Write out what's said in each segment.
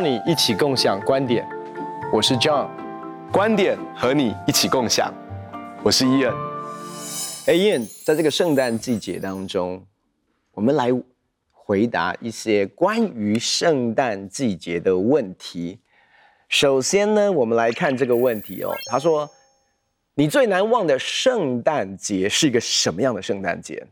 邀你一起共享观点，我是 John，观点和你一起共享，我是 Ian。哎，Ian，在这个圣诞季节当中，我们来回答一些关于圣诞季节的问题。首先呢，我们来看这个问题哦。他说：“你最难忘的圣诞节是一个什么样的圣诞节？”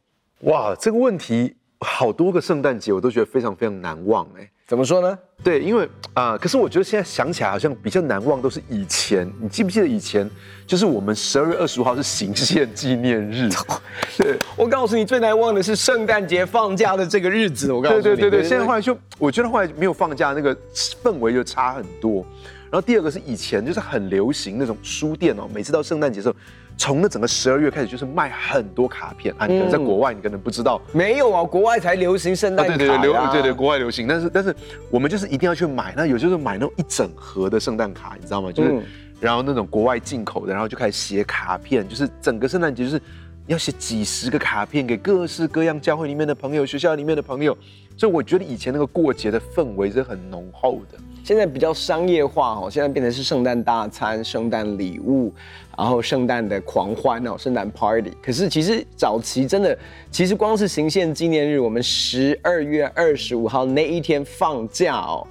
哇，这个问题好多个圣诞节我都觉得非常非常难忘哎。怎么说呢？对，因为啊、呃，可是我觉得现在想起来好像比较难忘都是以前。你记不记得以前就是我们十二月二十五号是行宪纪念日？对，我告诉你，最难忘的是圣诞节放假的这个日子。我告诉你，对对对对，现在后来就我觉得后来没有放假，那个氛围就差很多。然后第二个是以前就是很流行那种书店哦，每次到圣诞节的时候。从那整个十二月开始，就是卖很多卡片啊！你可能在国外，你可能不知道，没有啊，国外才流行圣诞卡。对对对，流对对，国外流行。但是但是我们就是一定要去买，那有就是买那种一整盒的圣诞卡，你知道吗？就是然后那种国外进口的，然后就开始写卡片，就是整个圣诞节就是要写几十个卡片给各式各样教会里面的朋友、学校里面的朋友。所以我觉得以前那个过节的氛围是很浓厚的。现在比较商业化哦，现在变成是圣诞大餐、圣诞礼物，然后圣诞的狂欢哦，圣诞 party。可是其实早期真的，其实光是行宪纪念日，我们十二月二十五号那一天放假哦，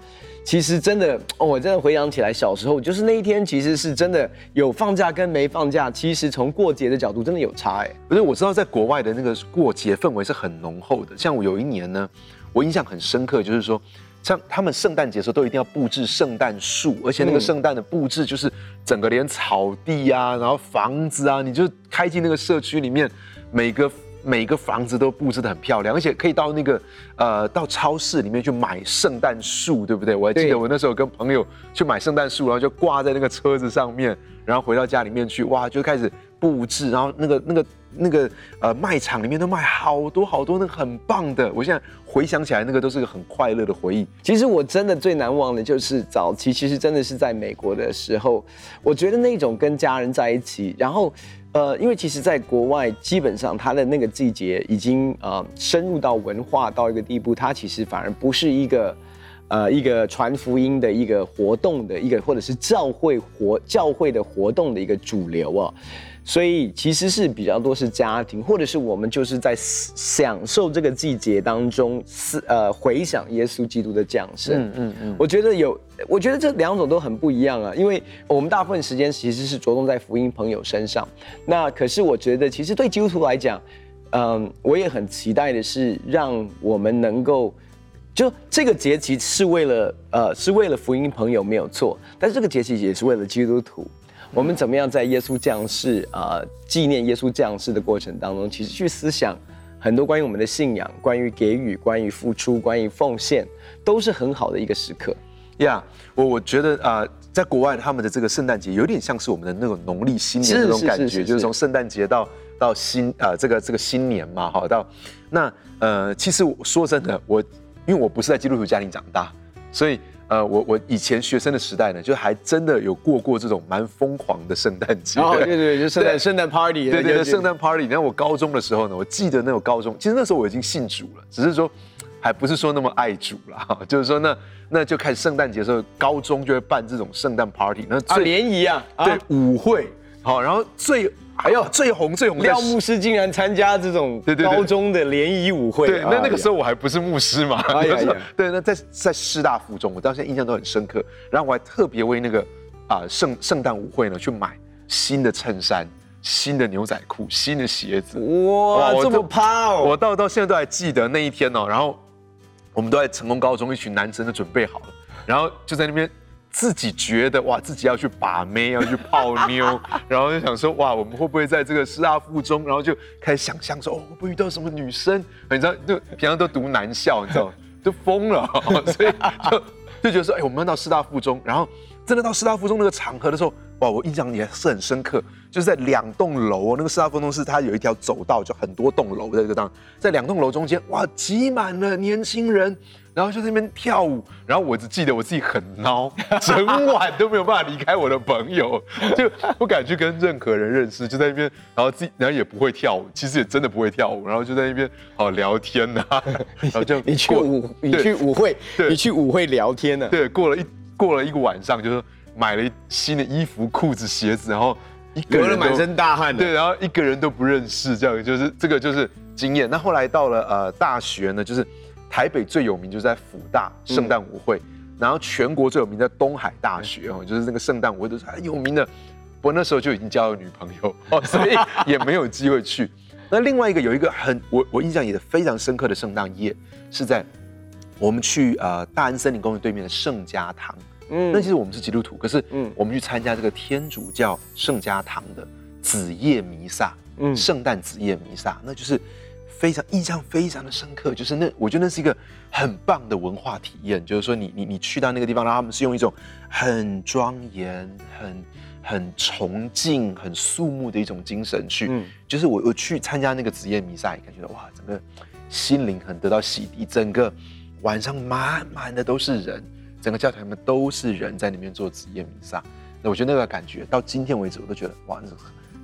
其实真的哦，我真的回想起来，小时候就是那一天，其实是真的有放假跟没放假，其实从过节的角度真的有差哎。不是，我知道在国外的那个过节氛围是很浓厚的，像我有一年呢，我印象很深刻，就是说。像他们圣诞节的时候都一定要布置圣诞树，而且那个圣诞的布置就是整个连草地啊，然后房子啊，你就开进那个社区里面，每个每个房子都布置的很漂亮，而且可以到那个呃到超市里面去买圣诞树，对不对？我还记得我那时候跟朋友去买圣诞树，然后就挂在那个车子上面，然后回到家里面去，哇，就开始布置，然后那个那个。那个呃卖场里面都卖好多好多那个很棒的，我现在回想起来，那个都是个很快乐的回忆。其实我真的最难忘的就是早期，其实真的是在美国的时候，我觉得那种跟家人在一起，然后呃，因为其实在国外基本上它的那个季节已经呃深入到文化到一个地步，它其实反而不是一个呃一个传福音的一个活动的一个，或者是教会活教会的活动的一个主流啊。所以其实是比较多是家庭，或者是我们就是在享受这个季节当中，思呃回想耶稣基督的降生。嗯嗯嗯。我觉得有，我觉得这两种都很不一样啊，因为我们大部分时间其实是着重在福音朋友身上。那可是我觉得，其实对基督徒来讲，嗯，我也很期待的是，让我们能够，就这个节期是为了呃是为了福音朋友没有错，但是这个节期也是为了基督徒。我们怎么样在耶稣降世啊，纪念耶稣降世的过程当中，其实去思想很多关于我们的信仰、关于给予、关于付出、关于奉献，都是很好的一个时刻。呀、yeah，我我觉得啊、呃，在国外他们的这个圣诞节有点像是我们的那种农历新年那种感觉，就是从圣诞节到到新啊、呃、这个这个新年嘛，好到那呃，其实我说真的，我因为我不是在基督徒家庭长大，所以。呃，我我以前学生的时代呢，就还真的有过过这种蛮疯狂的圣诞节。哦，对对 对，就圣诞圣诞 party。对对对，圣诞 party。你看我高中的时候呢，我记得那种高中，其实那时候我已经信主了，只是说还不是说那么爱主了，就是说那那就开始圣诞节的时候，高中就会办这种圣诞 party，那啊联谊啊，对舞会，好，然后最。还有最红最红的廖牧师竟然参加这种高中的联谊舞会，对，那那个时候我还不是牧师嘛，对，那在在师大附中，我到现在印象都很深刻。然后我还特别为那个啊圣圣诞舞会呢去买新的衬衫、新的牛仔裤、新的鞋子。哇，这么趴哦！我到到现在都还记得那一天哦。然后我们都在成功高中，一群男生都准备好了，然后就在那边。自己觉得哇，自己要去把妹，要去泡妞，然后就想说哇，我们会不会在这个师大附中？然后就开始想象说哦，会不会遇到什么女生？你知道，就平常都读男校，你知道，就疯了，所以就就觉得说，哎，我们要到师大附中，然后真的到师大附中那个场合的时候，哇，我印象也是很深刻，就是在两栋楼哦，那个师大附中是它有一条走道，就很多栋楼在这个当，在两栋楼中间，哇，挤满了年轻人。然后就在那边跳舞，然后我只记得我自己很孬，整晚都没有办法离开我的朋友，就不敢去跟任何人认识，就在那边，然后自己，然后也不会跳舞，其实也真的不会跳舞，然后就在那边好聊天呐、啊，然后就 你去舞，你去舞会，你去舞会聊天呢、啊？对，过了一过了一个晚上，就是买了新的衣服、裤子、鞋子，然后一个人满身大汗的，对，然后一个人都不认识，这样就是这个就是经验。那后来到了呃大学呢，就是。台北最有名就是在辅大圣诞舞会，嗯、然后全国最有名在东海大学哦，就是那个圣诞舞会都是很有名的。不过那时候就已经交了女朋友 哦，所以也没有机会去。那另外一个有一个很我我印象也非常深刻的圣诞夜，是在我们去呃大安森林公园对面的圣家堂。嗯，那其实我们是基督徒，可是嗯，我们去参加这个天主教圣家堂的子夜弥撒，嗯，圣诞子夜弥撒，那就是。非常印象非常的深刻，就是那我觉得那是一个很棒的文化体验，就是说你你你去到那个地方，然后他们是用一种很庄严、很很崇敬、很肃穆的一种精神去，嗯，就是我我去参加那个子夜弥撒，也感觉到哇，整个心灵很得到洗涤，整个晚上满满的都是人，整个教堂里面都是人在里面做职业弥撒，那我觉得那个感觉到今天为止，我都觉得哇，那是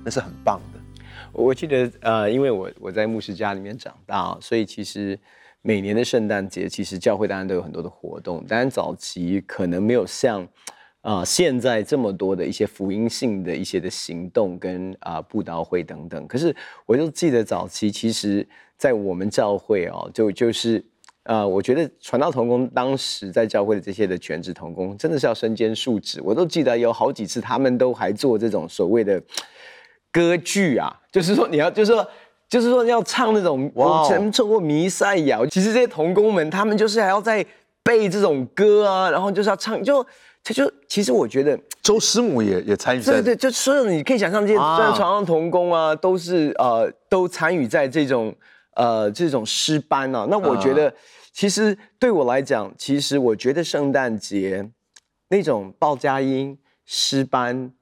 那是很棒的。我记得，呃，因为我我在牧师家里面长大，所以其实每年的圣诞节，其实教会当然都有很多的活动。当然早期可能没有像，啊、现在这么多的一些福音性的一些的行动跟啊、布道会等等。可是我就记得早期，其实，在我们教会哦，就就是，呃，我觉得传道童工当时在教会的这些的全职童工，真的是要身兼数职。我都记得有好几次，他们都还做这种所谓的。歌剧啊，就是说你要，就是说，就是说要唱那种我曾唱过弥赛亚。其实这些童工们，他们就是还要在背这种歌啊，然后就是要唱，就他就其实我觉得周师母也也参与。对对，就所有你可以想象这些在床上童工啊，都是呃都参与在这种呃这种诗班啊。那我觉得，其实对我来讲，其实我觉得圣诞节那种报佳音诗班。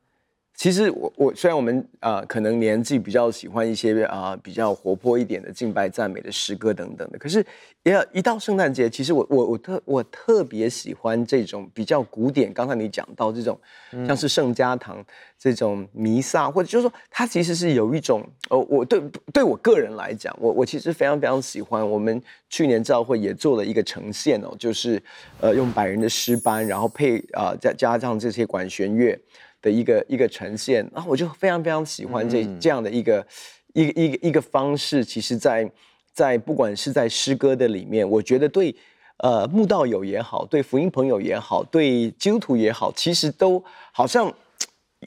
其实我我虽然我们呃可能年纪比较喜欢一些啊、呃、比较活泼一点的敬拜赞美的诗歌等等的，可是也要一到圣诞节，其实我我我特我特别喜欢这种比较古典。刚才你讲到这种像是圣家堂这种弥撒，或者就是说它其实是有一种呃我对对我个人来讲，我我其实非常非常喜欢。我们去年教会也做了一个呈现哦，就是呃用百人的诗班，然后配啊再、呃、加上这些管弦乐。的一个一个呈现，然后我就非常非常喜欢这这样的一个、嗯、一个一个一个方式。其实在，在在不管是在诗歌的里面，我觉得对呃慕道友也好，对福音朋友也好，对基督徒也好，其实都好像，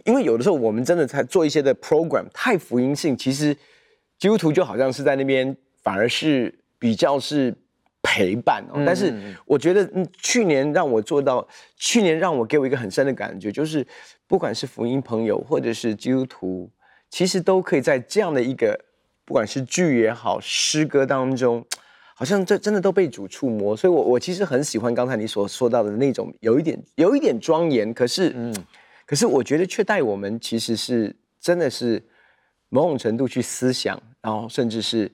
因为有的时候我们真的在做一些的 program 太福音性，其实基督徒就好像是在那边反而是比较是。陪伴哦，但是我觉得，嗯，去年让我做到，去年让我给我一个很深的感觉，就是不管是福音朋友或者是基督徒，其实都可以在这样的一个，不管是剧也好，诗歌当中，好像这真的都被主触摸。所以我，我我其实很喜欢刚才你所说到的那种，有一点有一点庄严，可是，嗯，可是我觉得却带我们其实是真的是某种程度去思想，然后甚至是。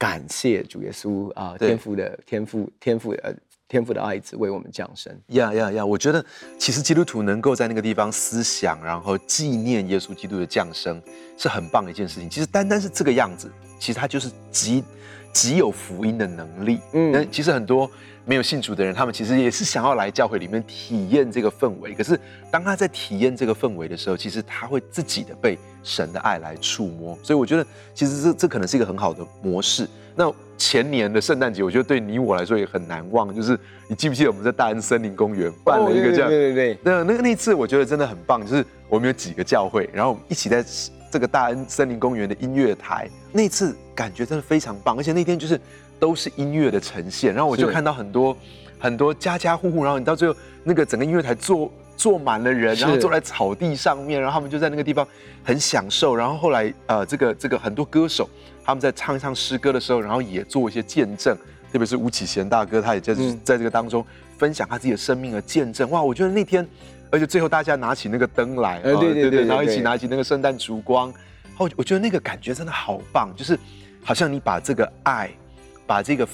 感谢主耶稣啊，天父的天父天父呃天父的爱子为我们降生。呀呀呀！我觉得其实基督徒能够在那个地方思想，然后纪念耶稣基督的降生，是很棒的一件事情。其实单单是这个样子，其实他就是极极有福音的能力。嗯，那其实很多没有信主的人，他们其实也是想要来教会里面体验这个氛围。可是当他在体验这个氛围的时候，其实他会自己的被。神的爱来触摸，所以我觉得其实这这可能是一个很好的模式。那前年的圣诞节，我觉得对你我来说也很难忘，就是你记不记得我们在大安森林公园办了一个这样？对对对。那那个那次我觉得真的很棒，就是我们有几个教会，然后我们一起在这个大恩森林公园的音乐台，那次感觉真的非常棒，而且那天就是都是音乐的呈现，然后我就看到很多很多家家户户，然后你到最后那个整个音乐台坐。坐满了人，然后坐在草地上面，然后他们就在那个地方很享受。然后后来，呃，这个这个很多歌手他们在唱一唱诗歌的时候，然后也做一些见证，特别是吴启贤大哥，他也在在这个当中分享他自己的生命的见证。哇，我觉得那天，而且最后大家拿起那个灯来，呃，对对对，然后一起拿起那个圣诞烛光，后我觉得那个感觉真的好棒，就是好像你把这个爱，把这个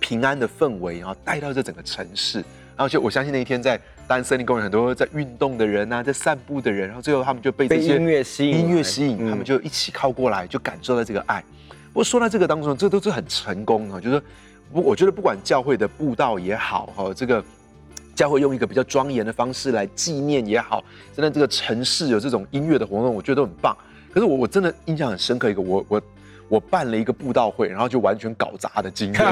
平安的氛围，然后带到这整个城市，然后就我相信那一天在大安森林公园，很多在运动的人啊，在散步的人，然后最后他们就被这些音乐吸引，音乐吸引，他们就一起靠过来，就感受到这个爱。不过说到这个当中，这都是很成功的，就是我我觉得不管教会的布道也好，哈，这个。教会用一个比较庄严的方式来纪念也好，真的这个城市有这种音乐的活动，我觉得都很棒。可是我我真的印象很深刻一个，我我我办了一个布道会，然后就完全搞砸的经验。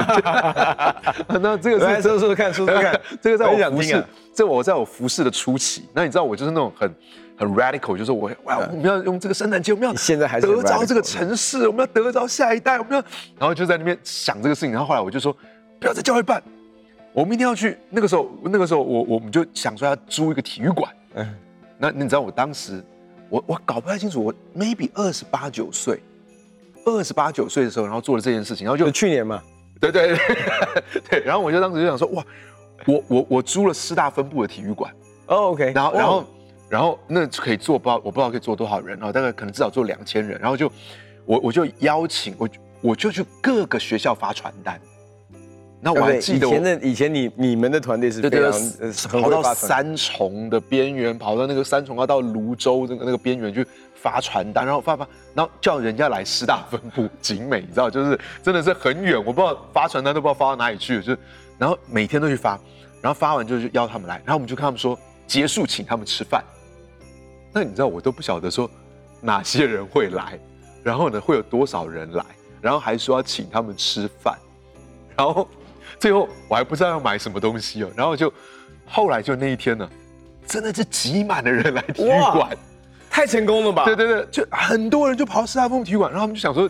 那这个是说说看，说说看，这个在我服侍，这我在我服侍的初期。那你知道我就是那种很很 radical，就是我哇，我们要用这个圣诞节，我们要现在还得着这个城市，我们要得着下一代，我们要，然后就在那边想这个事情。然后后来我就说，不要在教会办。我们一定要去。那个时候，那个时候我我们就想说要租一个体育馆。嗯，那你知道我当时，我我搞不太清楚，我 maybe 二十八九岁，二十八九岁的时候，然后做了这件事情，然后就去年嘛，对对对，对，然后我就当时就想说，哇，我我我租了师大分部的体育馆。哦，OK，然后然后然后那可以坐不知道我不知道可以坐多少人啊，大概可能至少坐两千人，然后就我我就邀请我我就去各个学校发传单。那我还记得以前的以前你你们的团队是非常跑到三重的边缘，跑到那个三重要到泸州那个那个边缘去发传单，然后发发，然后叫人家来师大分部景美，你知道，就是真的是很远，我不知道发传单都不知道发到哪里去，就是然后每天都去发，然后发完就邀他们来，然后我们就跟他们说结束请他们吃饭。那你知道我都不晓得说哪些人会来，然后呢会有多少人来，然后还说要请他们吃饭，然后。最后我还不知道要买什么东西哦，然后就后来就那一天呢，真的是挤满了人来体育馆，太成功了吧？对对对，就很多人就跑到斯大风体育馆，然后他们就想说，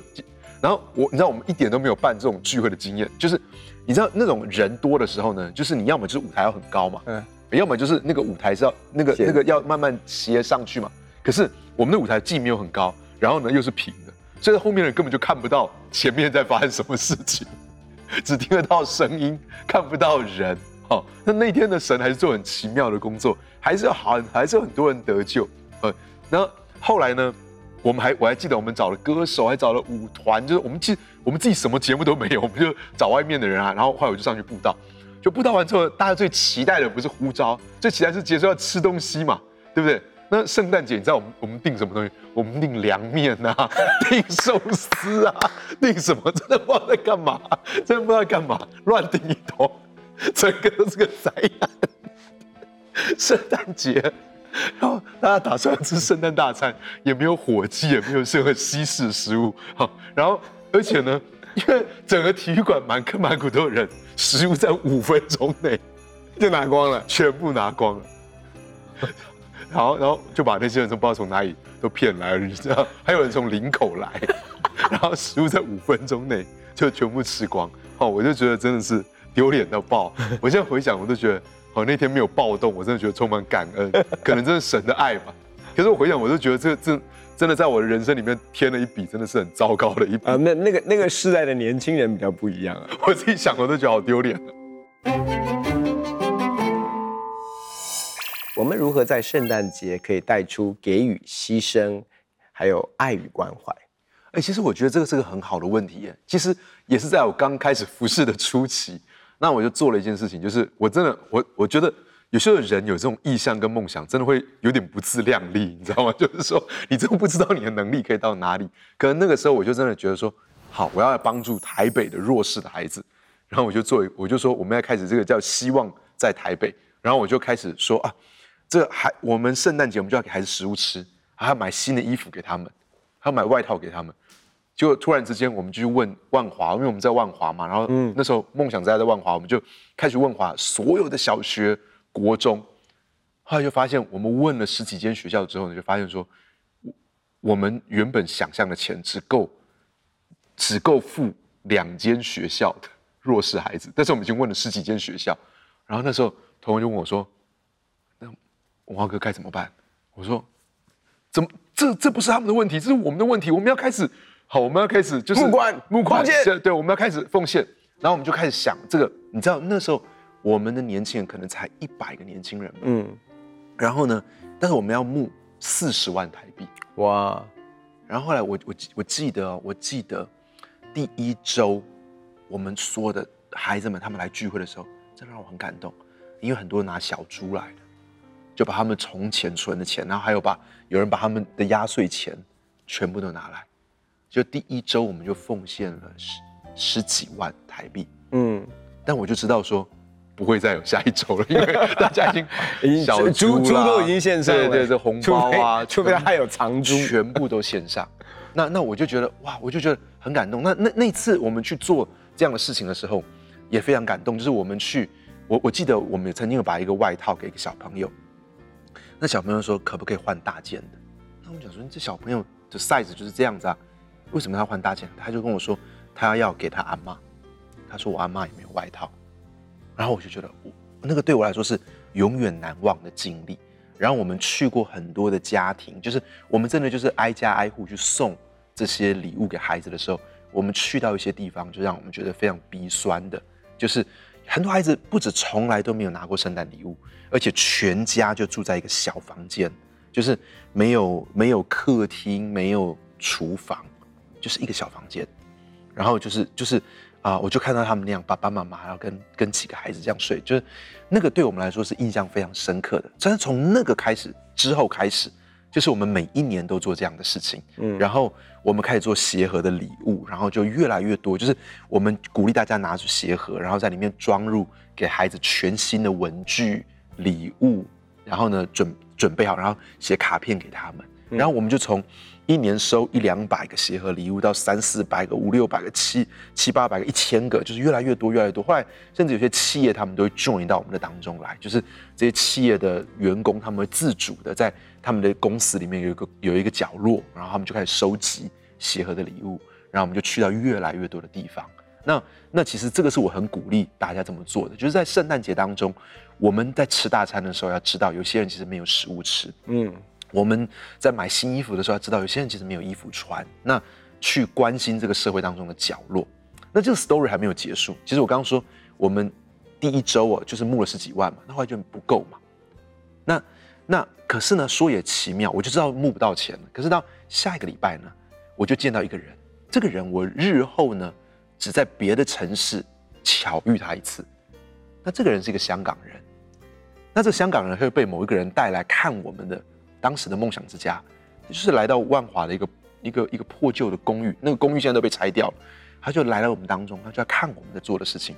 然后我你知道我们一点都没有办这种聚会的经验，就是你知道那种人多的时候呢，就是你要么就是舞台要很高嘛，嗯，要么就是那个舞台是要那个那个要慢慢斜上去嘛，可是我们的舞台既没有很高，然后呢又是平的，所以后面的人根本就看不到前面在发生什么事情。只听得到声音，看不到人。好、哦，那那天的神还是做很奇妙的工作，还是有好，还是有很多人得救。呃，那后来呢？我们还我还记得，我们找了歌手，还找了舞团，就是我们其实我们自己什么节目都没有，我们就找外面的人啊。然后后来我就上去布道，就布道完之后，大家最期待的不是呼召，最期待是结束要吃东西嘛，对不对？那圣诞节，你知道我们我们订什么东西？我们订凉面呐，订寿司啊，订什么？真的不知道在干嘛，真的不知道干嘛，乱订一通，整个都是个灾难。圣诞节，然后大家打算吃圣诞大餐，也没有火鸡，也没有任何西式食物。好，然后而且呢，因为整个体育馆满坑满谷都有人，食物在五分钟内就拿光了，全部拿光了。好，然后就把那些人从不知道从哪里都骗来了，你知道？还有人从林口来，然后食物在五分钟内就全部吃光。哦，我就觉得真的是丢脸到爆。我现在回想，我都觉得，哦，那天没有暴动，我真的觉得充满感恩，可能真的神的爱吧。可是我回想，我就觉得这这真的在我的人生里面添了一笔，真的是很糟糕的一笔。啊，那那个那个世代的年轻人比较不一样啊。我自己想，我都觉得好丢脸。我们如何在圣诞节可以带出给予、牺牲，还有爱与关怀？哎，其实我觉得这个是个很好的问题耶。其实也是在我刚开始服侍的初期，那我就做了一件事情，就是我真的，我我觉得有些人有这种意向跟梦想，真的会有点不自量力，你知道吗？就是说，你真的不知道你的能力可以到哪里。可能那个时候，我就真的觉得说，好，我要来帮助台北的弱势的孩子，然后我就做，我就说，我们要开始这个叫希望在台北，然后我就开始说啊。这还我们圣诞节我们就要给孩子食物吃，还要买新的衣服给他们，还要买外套给他们。就突然之间，我们就去问万华，因为我们在万华嘛，然后那时候梦想家在万华，我们就开始问华所有的小学、国中。后来就发现，我们问了十几间学校之后呢，就发现说，我们原本想象的钱只够只够付两间学校的弱势孩子，但是我们已经问了十几间学校。然后那时候，同学就问我说。文化哥该怎么办？我说，怎么这这不是他们的问题，这是我们的问题。我们要开始，好，我们要开始就是募款，募款，对，我们要开始奉献。然后我们就开始想这个，你知道那时候我们的年轻人可能才一百个年轻人，嗯，然后呢，但是我们要募四十万台币，哇！然后后来我我我记得哦，我记得第一周我们所有的孩子们他们来聚会的时候，真的让我很感动，因为很多人拿小猪来的，就把他们从前存的钱，然后还有把有人把他们的压岁钱全部都拿来，就第一周我们就奉献了十十几万台币，嗯，但我就知道说。不会再有下一周了，因为 大家已经已经小猪猪都已经献上了，对对对，红包啊，除非还有长猪，全部都献上。那那我就觉得哇，我就觉得很感动。那那那次我们去做这样的事情的时候，也非常感动。就是我们去，我我记得我们曾经有把一个外套给一个小朋友，那小朋友说可不可以换大件的？那我们讲说这小朋友的 size 就是这样子啊，为什么他换大件？他就跟我说他要给他阿妈，他说我阿妈也没有外套。然后我就觉得，我那个对我来说是永远难忘的经历。然后我们去过很多的家庭，就是我们真的就是挨家挨户去送这些礼物给孩子的时候，我们去到一些地方，就让我们觉得非常鼻酸的，就是很多孩子不止从来都没有拿过圣诞礼物，而且全家就住在一个小房间，就是没有没有客厅，没有厨房，就是一个小房间，然后就是就是。啊！我就看到他们那样，爸爸妈妈要跟跟几个孩子这样睡，就是那个对我们来说是印象非常深刻的。真的从那个开始之后开始，就是我们每一年都做这样的事情。嗯，然后我们开始做鞋盒的礼物，然后就越来越多。就是我们鼓励大家拿出鞋盒，然后在里面装入给孩子全新的文具礼物，然后呢准准备好，然后写卡片给他们。然后我们就从。一年收一两百个鞋盒礼物，到三四百个、五六百个、七七八百个、一千个，就是越来越多、越来越多。后来甚至有些企业他们都会 join 到我们的当中来，就是这些企业的员工他们会自主的在他们的公司里面有一个有一个角落，然后他们就开始收集鞋盒的礼物，然后我们就去到越来越多的地方。那那其实这个是我很鼓励大家这么做的，就是在圣诞节当中，我们在吃大餐的时候要知道，有些人其实没有食物吃，嗯。我们在买新衣服的时候，知道有些人其实没有衣服穿。那去关心这个社会当中的角落。那这个 story 还没有结束。其实我刚刚说，我们第一周啊，就是募了十几万嘛，那后来就不够嘛。那那可是呢，说也奇妙，我就知道募不到钱了。可是到下一个礼拜呢，我就见到一个人。这个人我日后呢，只在别的城市巧遇他一次。那这个人是一个香港人。那这香港人会被某一个人带来看我们的。当时的梦想之家，就是来到万华的一个一个一个破旧的公寓，那个公寓现在都被拆掉了。他就来到我们当中，他就要看我们在做的事情。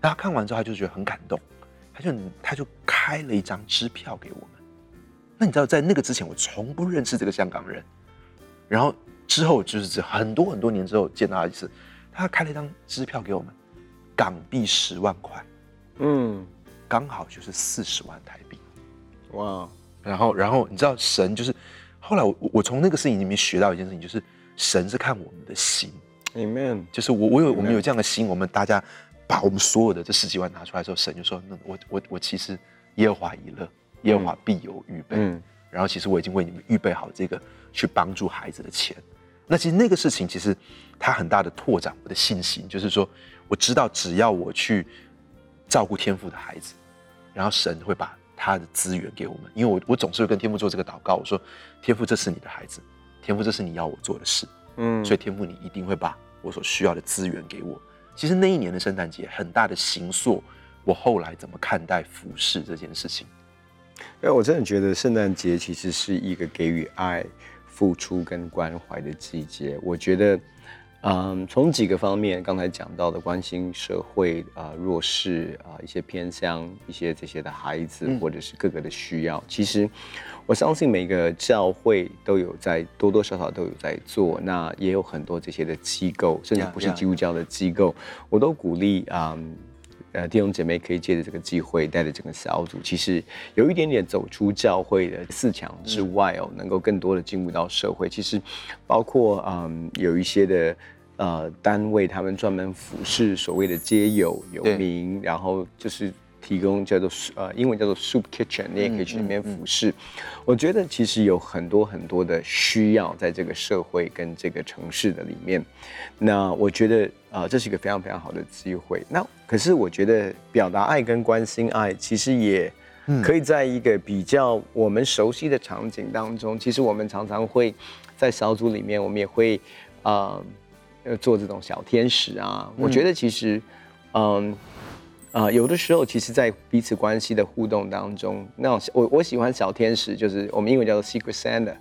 那他看完之后，他就觉得很感动，他就他就开了一张支票给我们。那你知道，在那个之前，我从不认识这个香港人。然后之后就是很多很多年之后见到他一次，他开了一张支票给我们，港币十万块，嗯，刚好就是四十万台币。哇！然后，然后你知道神就是，后来我我从那个事情里面学到一件事情，就是神是看我们的心，Amen。就是我我有我们有这样的心，我们大家把我们所有的这十几万拿出来之后，神就说：那我我我其实耶和华已乐，耶和华必有预备。嗯。然后其实我已经为你们预备好这个去帮助孩子的钱。那其实那个事情其实它很大的拓展我的信心，就是说我知道只要我去照顾天赋的孩子，然后神会把。他的资源给我们，因为我我总是会跟天父做这个祷告，我说天父，这是你的孩子，天父，这是你要我做的事，嗯，所以天父，你一定会把我所需要的资源给我。其实那一年的圣诞节，很大的形塑我后来怎么看待服饰这件事情。哎，我真的觉得圣诞节其实是一个给予爱、付出跟关怀的季节。我觉得。嗯，从几个方面，刚才讲到的关心社会啊、呃、弱势啊、呃、一些偏乡一些这些的孩子，或者是各个的需要，嗯、其实我相信每个教会都有在多多少少都有在做，那也有很多这些的机构，甚至不是基督教的机构，我都鼓励啊。嗯呃，弟兄姐妹可以借着这个机会，带着整个小组，其实有一点点走出教会的四强之外哦，能够更多的进入到社会。其实，包括嗯，有一些的呃单位，他们专门服侍所谓的街友、游民，然后就是。提供叫做呃英文叫做 soup kitchen，你也可以去里面服侍。我觉得其实有很多很多的需要在这个社会跟这个城市的里面。那我觉得啊、呃，这是一个非常非常好的机会。那可是我觉得表达爱跟关心爱，其实也可以在一个比较我们熟悉的场景当中，其实我们常常会在小组里面，我们也会啊、呃，做这种小天使啊。我觉得其实，嗯。啊、呃，有的时候，其实，在彼此关系的互动当中，那我我喜欢小天使，就是我们英文叫做 Secret Santa。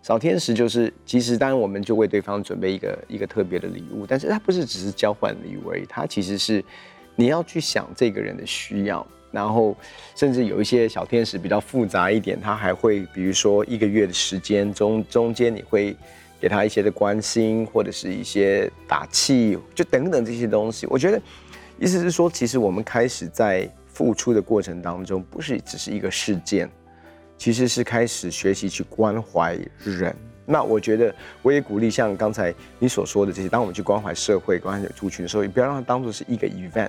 小天使就是，其实当然我们就为对方准备一个一个特别的礼物，但是它不是只是交换礼物而已，它其实是你要去想这个人的需要，然后甚至有一些小天使比较复杂一点，他还会比如说一个月的时间中中间你会给他一些的关心或者是一些打气，就等等这些东西，我觉得。意思是说，其实我们开始在付出的过程当中，不是只是一个事件，其实是开始学习去关怀人。那我觉得，我也鼓励像刚才你所说的这些，当我们去关怀社会、关怀族群的时候，也不要让它当做是一个 event，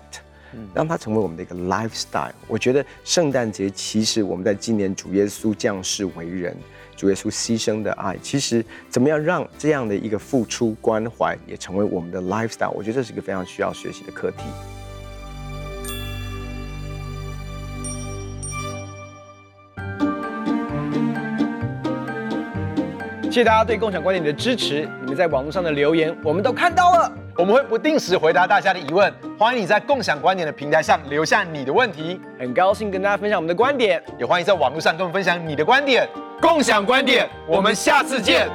让它成为我们的一个 lifestyle。我觉得圣诞节其实我们在纪念主耶稣降世为人。主耶稣牺牲的爱，其实怎么样让这样的一个付出关怀也成为我们的 lifestyle？我觉得这是一个非常需要学习的课题。谢大家对共享观点的支持，你们在网络上的留言我们都看到了，我们会不定时回答大家的疑问，欢迎你在共享观点的平台上留下你的问题，很高兴跟大家分享我们的观点，也欢迎在网络上跟我们分享你的观点。共享观点，我们下次见。